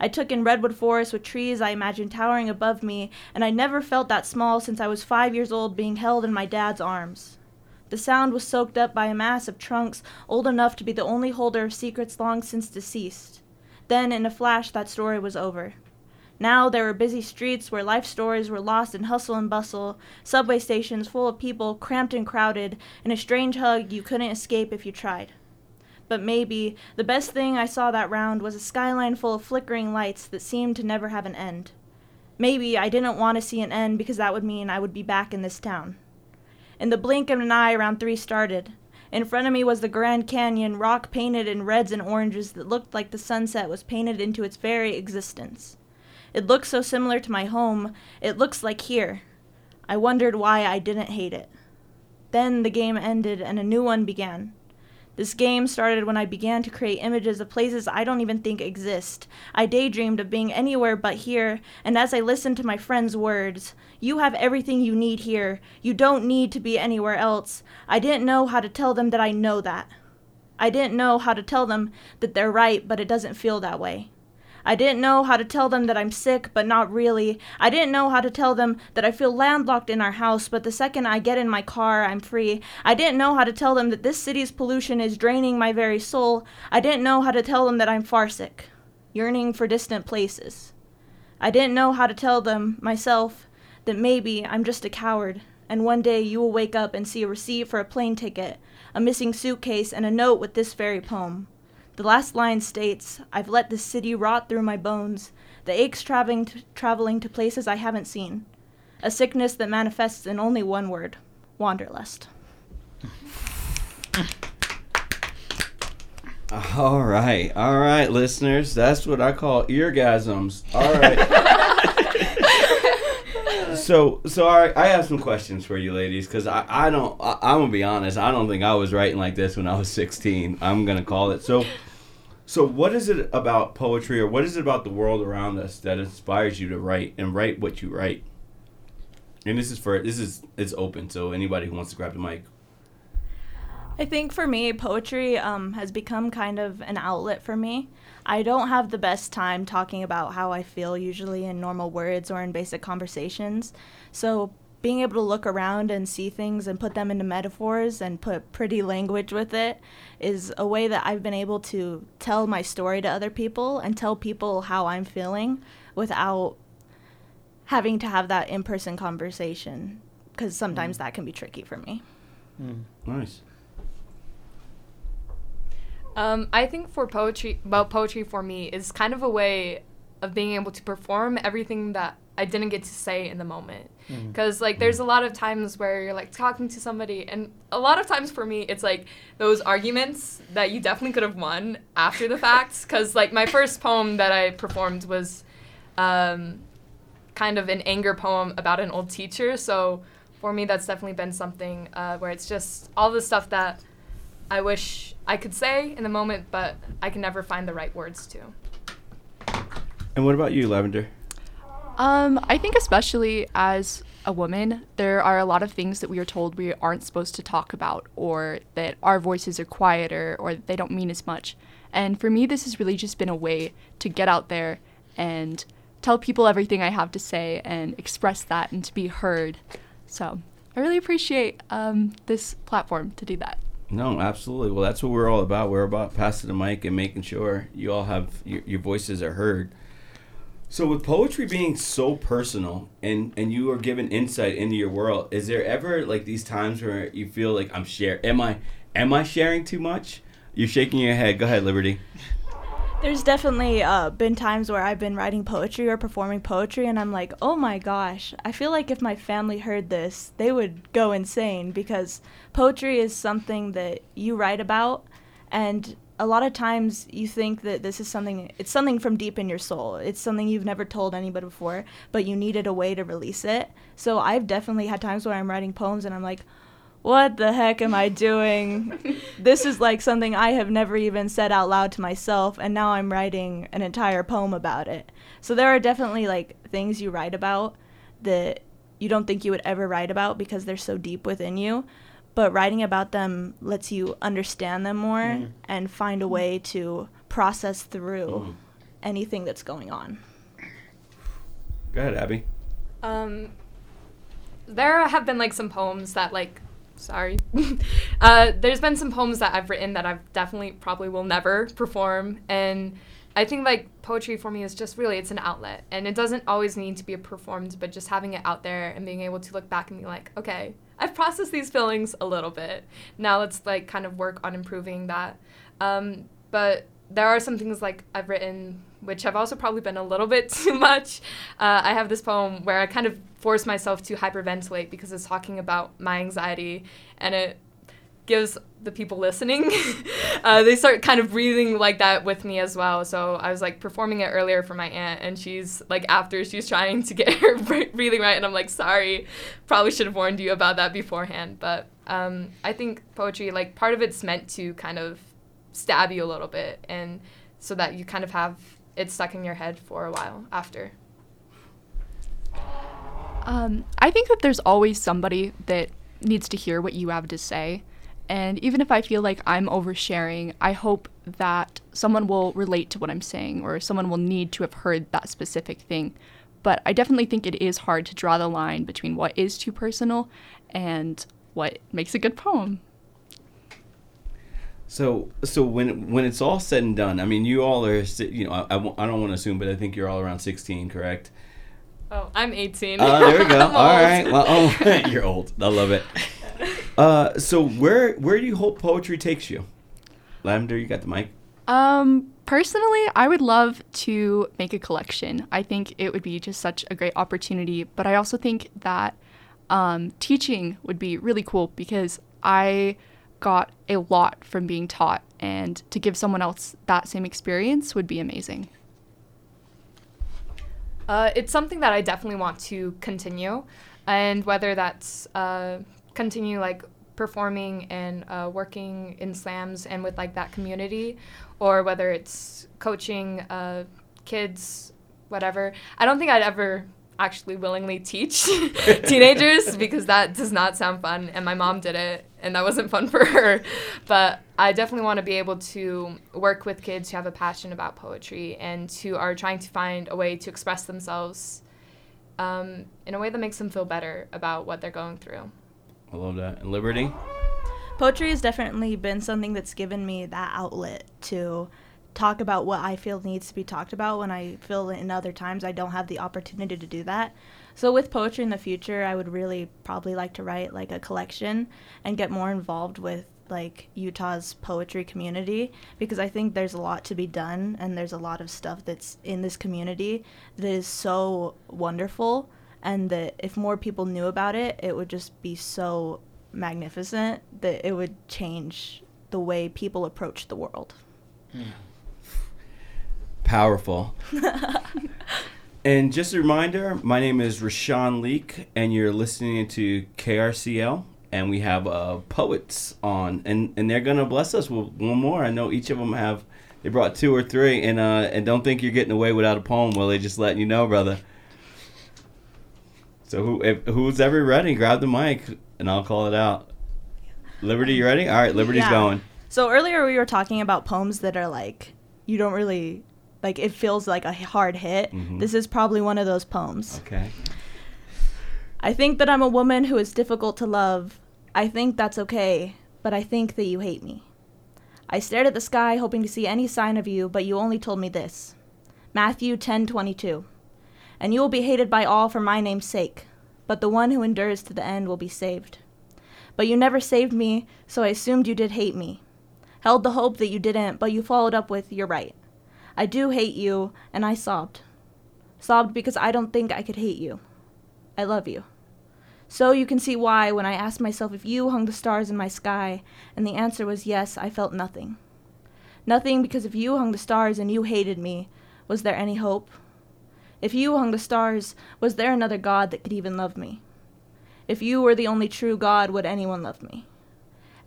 K: I took in redwood forests with trees I imagined towering above me, and I never felt that small since I was five years old being held in my dad's arms. The sound was soaked up by a mass of trunks old enough to be the only holder of secrets long since deceased. Then, in a flash, that story was over. Now there were busy streets where life stories were lost in hustle and bustle, subway stations full of people cramped and crowded, and a strange hug you couldn't escape if you tried. But maybe the best thing I saw that round was a skyline full of flickering lights that seemed to never have an end. Maybe I didn't want to see an end because that would mean I would be back in this town. In the blink of an eye, round three started. In front of me was the Grand Canyon, rock painted in reds and oranges that looked like the sunset was painted into its very existence. It looked so similar to my home, it looks like here. I wondered why I didn't hate it. Then the game ended and a new one began. This game started when I began to create images of places I don't even think exist. I daydreamed of being anywhere but here, and as I listened to my friends' words, you have everything you need here. You don't need to be anywhere else. I didn't know how to tell them that I know that. I didn't know how to tell them that they're right, but it doesn't feel that way. I didn't know how to tell them that I'm sick, but not really. I didn't know how to tell them that I feel landlocked in our house, but the second I get in my car, I'm free. I didn't know how to tell them that this city's pollution is draining my very soul. I didn't know how to tell them that I'm farsick, yearning for distant places. I didn't know how to tell them, myself, that maybe I'm just a coward, and one day you will wake up and see a receipt for a plane ticket, a missing suitcase, and a note with this very poem. The last line states, I've let this city rot through my bones, the aches traveling to, traveling to places I haven't seen, a sickness that manifests in only one word wanderlust.
D: All right, all right, listeners. That's what I call eargasms. All right. (laughs) so, so right, I have some questions for you, ladies, because I, I don't. I, I'm gonna be honest. I don't think I was writing like this when I was 16. I'm gonna call it. So, so what is it about poetry, or what is it about the world around us that inspires you to write and write what you write? And this is for this is it's open, so anybody who wants to grab the mic.
K: I think for me, poetry um, has become kind of an outlet for me. I don't have the best time talking about how I feel usually in normal words or in basic conversations. So being able to look around and see things and put them into metaphors and put pretty language with it is a way that I've been able to tell my story to other people and tell people how I'm feeling without having to have that in person conversation because sometimes mm. that can be tricky for me. Mm.
D: Nice.
I: Um, I think for poetry, well, poetry for me is kind of a way of being able to perform everything that I didn't get to say in the moment.
L: Mm.
I: Because like, there's a lot of times where you're like talking to somebody, and a lot of times for me, it's like those arguments that you definitely could have won after the fact. (laughs) Because like my first poem that I performed was, um, kind of an anger poem about an old teacher. So for me, that's definitely been something uh, where it's just all the stuff that I wish I could say in the moment, but I can never find the right words to.
D: And what about you, Lavender?
J: Um, I think especially as a woman, there are a lot of things that we are told we aren't supposed to talk about, or that our voices are quieter, or that they don't mean as much. And for me, this has really just been a way to get out there and tell people everything I have to say and express that and to be heard. So I really appreciate um, this platform to do that.
D: No, absolutely. Well, that's what we're all about. We're about passing the mic and making sure you all have your, your voices are heard. So, with poetry being so personal and and you are given insight into your world, is there ever like these times where you feel like I'm share? Am I am I sharing too much? You're shaking your head. Go ahead, Liberty.
K: There's definitely uh, been times where I've been writing poetry or performing poetry, and I'm like, oh my gosh, I feel like if my family heard this, they would go insane because poetry is something that you write about, and a lot of times you think that this is something, it's something from deep in your soul. It's something you've never told anybody before, but you needed a way to release it. So I've definitely had times where I'm writing poems and I'm like, what the heck am I doing? (laughs) this is like something I have never even said out loud to myself, and now I'm writing an entire poem about it. So there are definitely like things you write about that you don't think you would ever write about because they're so deep within you. But writing about them lets you understand them more
D: Mhm.
K: and find a way to process through
D: Mhm.
K: anything that's going on.
D: Go ahead, Abby.
I: Um, there have been like some poems that like, sorry, (laughs) uh, there's been some poems that I've written that I've definitely probably will never perform, and I think like poetry for me is just really it's an outlet, and it doesn't always need to be performed, but just having it out there and being able to look back and be like, okay, I've processed these feelings a little bit. Now let's like kind of work on improving that. Um, but there are some things like I've written which have also probably been a little bit (laughs) too much. Uh, I have this poem where I kind of force myself to hyperventilate because it's talking about my anxiety and it gives the people listening (laughs) uh, they start kind of breathing like that with me as well. So i was like performing it earlier for my aunt and she's like after she's trying to get (laughs) her breathing right and i'm like sorry probably should have warned you about that beforehand. But um, i think poetry like part of it's meant to kind of stab you a little bit and so that you kind of have it stuck in your head for a while after.
J: Um, I think that there's always somebody that needs to hear what you have to say. And even if I feel like I'm oversharing, I hope that someone will relate to what I'm saying or someone will need to have heard that specific thing. But I definitely think it is hard to draw the line between what is too personal and what makes a good poem.
D: So, so when when it's all said and done, I mean, you all are, you know, I, I, I don't want to assume, but I think you're all around 16, correct?
I: oh i'm 18
D: Oh, there we go. (laughs)
I: I'm
D: All
I: old.
D: right. Well, oh, (laughs) you're old. I love it. (laughs) Uh, so where where do you hope poetry takes you? Lavender, you got the mic.
J: Um, personally, I would love to make a collection. I think it would be just such a great opportunity. But I also think that um, teaching would be really cool because I got a lot from being taught, and to give someone else that same experience would be amazing.
I: Uh, it's something that I definitely want to continue, and whether that's uh, continue like performing and uh, working in slams and with like that community, or whether it's coaching uh, kids, whatever. I don't think I'd ever actually willingly teach (laughs) teenagers (laughs) because that does not sound fun. And my mom did it, and that wasn't fun (laughs) for her. But I definitely want to be able to work with kids who have a passion about poetry and who are trying to find a way to express themselves um, in a way that makes them feel better about what they're going through.
D: I love that. And Liberty?
K: Poetry has definitely been something that's given me that outlet to talk about what I feel needs to be talked about when I feel in other times I don't have the opportunity to do that. So with poetry in the future, I would really probably like to write like a collection and get more involved with like Utah's poetry community because I think there's a lot to be done and there's a lot of stuff that's in this community that is so wonderful and that if more people knew about it, it would just be so magnificent that it would change the way people approach the world.
D: Powerful. (laughs) and just a reminder, my name is Rashawn Leak, and you're listening to KRCL. And we have uh, poets on, and, and they're gonna bless us with one more. I know each of them have, they brought two or three, and uh, and don't think you're getting away without a poem. Well, they just letting you know, brother. So who if, who's ever ready? Grab the mic, and I'll call it out. Liberty, you ready? All right, Liberty's
K: Yeah.
D: going.
K: So earlier we were talking about poems that are like you don't really like it feels like a hard hit.
D: Mhm.
K: This is probably one of those poems.
D: Okay.
K: I think that I'm a woman who is difficult to love. I think that's okay, but I think that you hate me. I stared at the sky hoping to see any sign of you, but you only told me this. Matthew 10:22. And you will be hated by all for my name's sake, but the one who endures to the end will be saved. But you never saved me, so I assumed you did hate me. Held the hope that you didn't, but you followed up with, You're right. I do hate you, and I sobbed. Sobbed because I don't think I could hate you. I love you. So you can see why, when I asked myself if you hung the stars in my sky, and the answer was yes, I felt nothing. Nothing because if you hung the stars and you hated me, was there any hope? If you hung the stars, was there another God that could even love me? If you were the only true God, would anyone love me?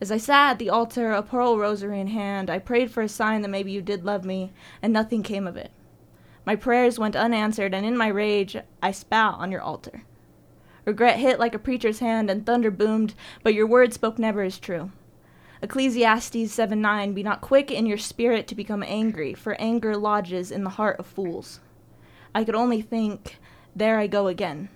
K: As I sat at the altar, a pearl rosary in hand, I prayed for a sign that maybe you did love me, and nothing came of it. My prayers went unanswered, and in my rage, I spat on your altar. Regret hit like a preacher's hand, and thunder boomed, but your word spoke never as true. Ecclesiastes 7 9 Be not quick in your spirit to become angry, for anger lodges in the heart of fools. I could only think, There I go again.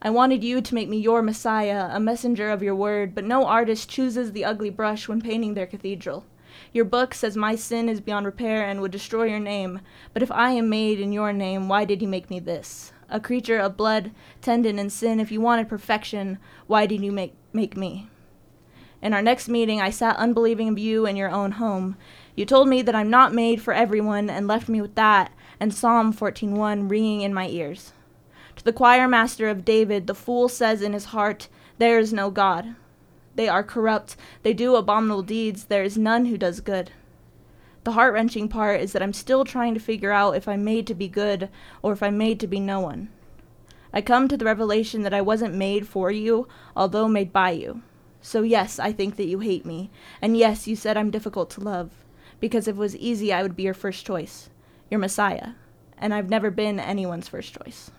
K: I wanted you to make me your Messiah, a messenger of your word, but no artist chooses the ugly brush when painting their cathedral. Your book says my sin is beyond repair and would destroy your name, but if I am made in your name, why did you make me this? A creature of blood, tendon, and sin, if you wanted perfection, why did you make, make me? In our next meeting, I sat unbelieving of you in your own home. You told me that I'm not made for everyone and left me with that and Psalm 14:1 ringing in my ears. To the choir master of David, the fool says in his heart, There is no God. They are corrupt, they do abominable deeds, there is none who does good. The heart wrenching part is that I'm still trying to figure out if I'm made to be good or if I'm made to be no one. I come to the revelation that I wasn't made for you, although made by you. So, yes, I think that you hate me. And yes, you said I'm difficult to love. Because if it was easy, I would be your first choice, your Messiah. And I've never been anyone's first choice.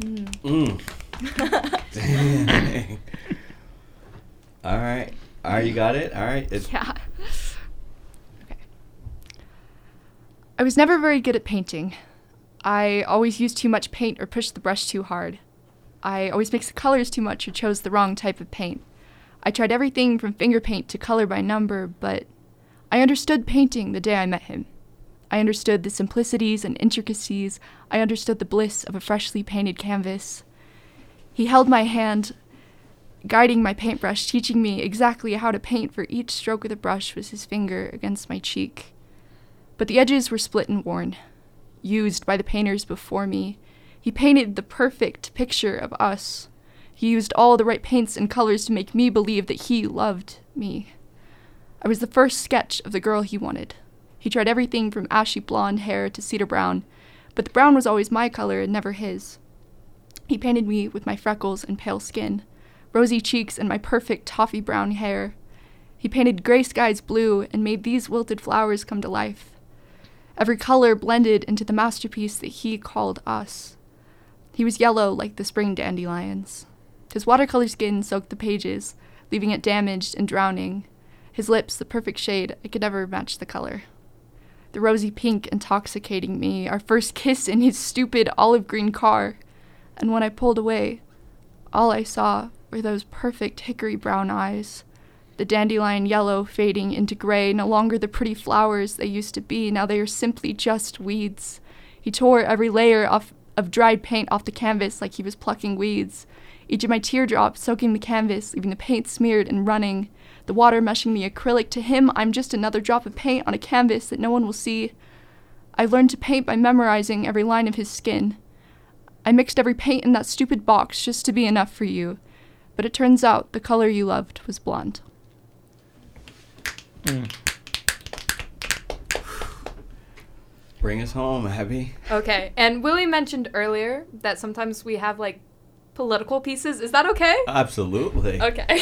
D: Mm. Dang. (laughs) All right. All right, you got it? All right. It's,
J: Yeah. Okay. I was never very good at painting. I always used too much paint or pushed the brush too hard. I always mixed the colors too much or chose the wrong type of paint. I tried everything from finger paint to color by number, but I understood painting the day I met him. I understood the simplicities and intricacies. I understood the bliss of a freshly painted canvas. He held my hand, guiding my paintbrush, teaching me exactly how to paint, for each stroke of the brush was his finger against my cheek. But the edges were split and worn, used by the painters before me. He painted the perfect picture of us. He used all the right paints and colors to make me believe that he loved me. I was the first sketch of the girl he wanted. He tried everything from ashy blonde hair to cedar brown, but the brown was always my color and never his. He painted me with my freckles and pale skin, rosy cheeks and my perfect toffee brown hair. He painted gray skies blue and made these wilted flowers come to life. every color blended into the masterpiece that he called us. He was yellow like the spring dandelions. His watercolor skin soaked the pages, leaving it damaged and drowning. His lips, the perfect shade, I could never match the color. The rosy pink intoxicating me, our first kiss in his stupid olive green car. And when I pulled away, all I saw were those perfect hickory brown eyes. The dandelion yellow fading into gray, no longer the pretty flowers they used to be, now they are simply just weeds. He tore every layer off of dried paint off the canvas like he was plucking weeds, each of my teardrops soaking the canvas, leaving the paint smeared and running, the water meshing the acrylic. To him, I'm just another drop of paint on a canvas that no one will see. I learned to paint by memorizing every line of his skin. I mixed every paint in that stupid box just to be enough for you, but it turns out the color you loved was blonde.
D: Bring us home, Abby.
I: Okay, and Willy mentioned earlier that sometimes we have like political pieces. Is that okay?
D: Absolutely.
I: Okay. (laughs)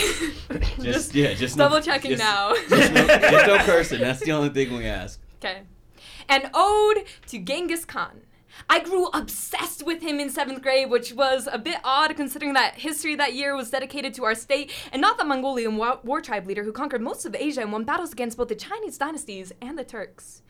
D: Just, yeah, just no-
I: double checking
D: just-
I: now.
D: Just no, just no cursing. That's the only thing we ask.
I: Okay. An ode to Genghis Khan. I grew obsessed with him in seventh grade, which was a bit odd considering that history that year was dedicated to our state and not the Mongolian war, war tribe leader who conquered most of Asia and won battles against both the Chinese dynasties and the Turks.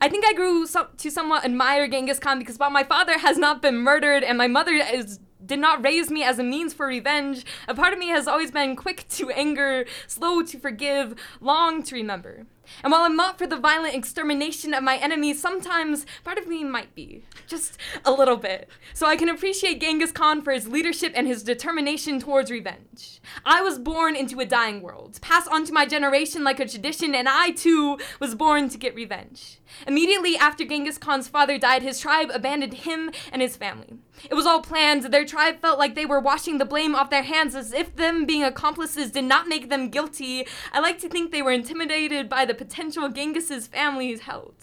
I: I think I grew to somewhat admire Genghis Khan because while my father has not been murdered and my mother is did not raise me as a means for revenge, a part of me has always been quick to anger, slow to forgive, long to remember. And while I'm not for the violent extermination of my enemies, sometimes part of me might be. Just a little bit. So I can appreciate Genghis Khan for his leadership and his determination towards revenge. I was born into a dying world, passed on to my generation like a tradition, and I too was born to get revenge. Immediately after Genghis Khan's father died, his tribe abandoned him and his family. It was all planned. Their tribe felt like they were washing the blame off their hands as if them being accomplices did not make them guilty. I like to think they were intimidated by the potential Genghis's families held.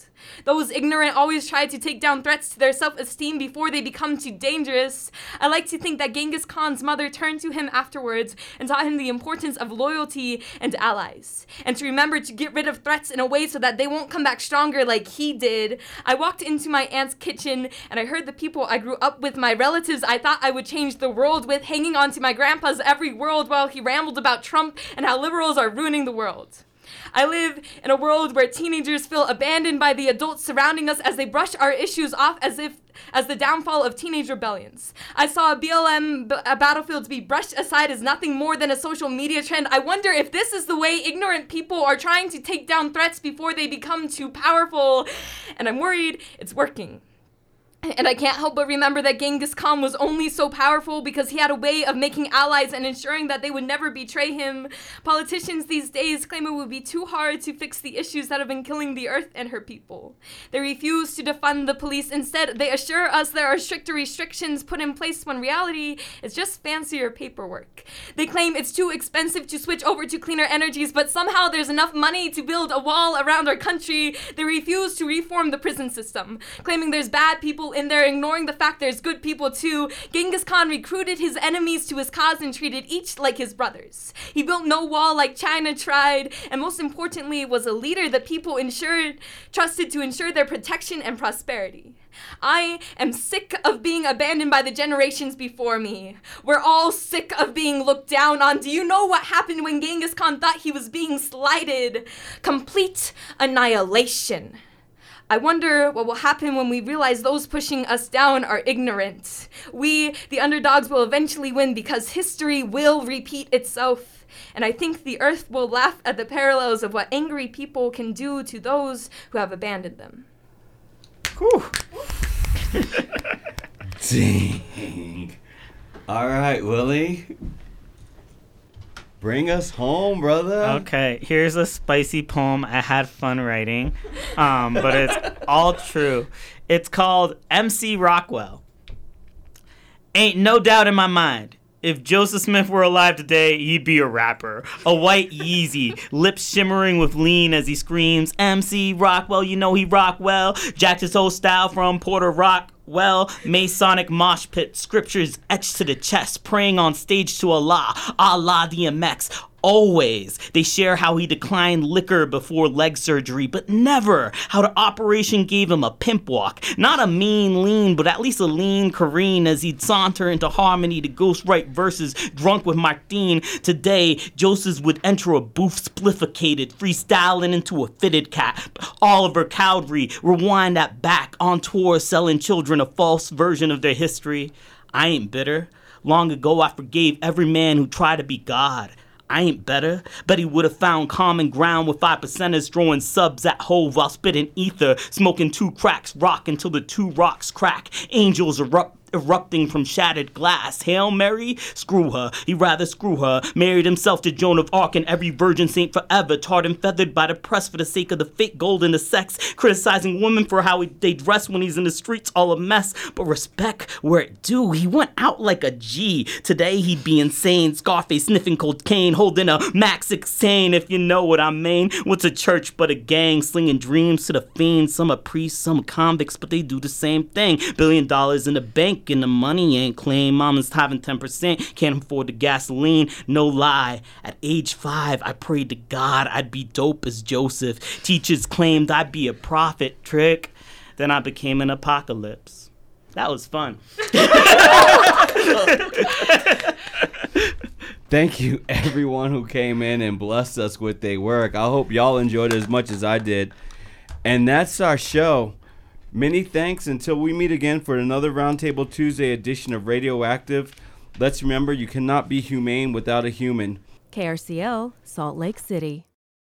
I: Those ignorant always try to take down threats to their self esteem before they become too dangerous. I like to think that Genghis Khan's mother turned to him afterwards and taught him the importance of loyalty and allies, and to remember to get rid of threats in a way so that they won't come back stronger like he did. I walked into my aunt's kitchen and I heard the people I grew up with, my relatives I thought I would change the world with, hanging on to my grandpa's every word while he rambled about Trump and how liberals are ruining the world. I live in a world where teenagers feel abandoned by the adults surrounding us as they brush our issues off as if as the downfall of teenage rebellions. I saw BLM b- a battlefield be brushed aside as nothing more than a social media trend. I wonder if this is the way ignorant people are trying to take down threats before they become too powerful. And I'm worried it's working. And I can't help but remember that Genghis Khan was only so powerful because he had a way of making allies and ensuring that they would never betray him. Politicians these days claim it would be too hard to fix the issues that have been killing the earth and her people. They refuse to defund the police. Instead, they assure us there are stricter restrictions put in place when reality is just fancier paperwork. They claim it's too expensive to switch over to cleaner energies, but somehow there's enough money to build a wall around our country. They refuse to reform the prison system, claiming there's bad people in there, ignoring the fact there's good people too. Genghis Khan recruited his enemies to his cause and treated each like his brothers. He built no wall like China tried, and most importantly, was a leader that people ensured, trusted to ensure their protection and prosperity. I am sick of being abandoned by the generations before me. We're all sick of being looked down on. Do you know what happened when Genghis Khan thought he was being slighted? Complete annihilation. I wonder what will happen when we realize those pushing us down are ignorant. We, the underdogs, will eventually win because history will repeat itself. And I think the earth will laugh at the parallels of what angry people can do to those who have abandoned them. Whew. (laughs)
D: Dang. All right, Willy. Bring us home, brother.
H: Okay, here's a spicy poem I had fun writing, um, but it's all true. It's called MC Rockwell. Ain't no doubt in my mind. If Joseph Smith were alive today, he'd be a rapper. A white Yeezy, (laughs) lips shimmering with lean as he screams, MC Rockwell, you know he rock well. Jacked his whole style from Porter Rock. Well, Masonic mosh pit, scriptures etched to the chest, praying on stage to Allah, Allah DMX. Always. They share how he declined liquor before leg surgery, but never how the operation gave him a pimp walk. Not a mean lean, but at least a lean careen as he'd saunter into harmony to ghostwrite verses drunk with Martine. Today, Joseph would enter a booth splifficated, freestyling into a fitted cap. Oliver Cowdery rewind that back on tour selling children a false version of their history. I ain't bitter. Long ago, I forgave every man who tried to be God. I ain't better. Bet he would have found common ground with five percenters throwing subs at Hov while spitting ether, smoking two cracks, rock until the two rocks crack. Angels erupt erupting from shattered glass. Hail Mary? Screw her. He rather screw her. Married himself to Joan of Arc and every virgin saint forever. Tarred and feathered by the press for the sake of the fake gold and the sex. Criticizing women for how he, they dress when he's in the streets, all a mess. But respect where it due. He went out like a G. Today he'd be insane. Scarface sniffing cocaine, holding a Max 16, if you know what I mean. What's a church but a gang slinging dreams to the fiends? Some are priests, some are convicts, but they do the same thing. Billion dollars in the bank the money ain't clean. Mama's having 10%, can't afford the gasoline. No lie. At age five, I prayed to God I'd be dope as Joseph. Teachers claimed I'd be a prophet. Trick. Then I became an apocalypse. That was fun. (laughs)
D: Thank you, everyone who came in and blessed us with their work. I hope y'all enjoyed it as much as I did. And that's our show. Many thanks until we meet again for another Roundtable Tuesday edition of Radioactive. Let's remember you cannot be humane without a human.
L: KRCL, Salt Lake City.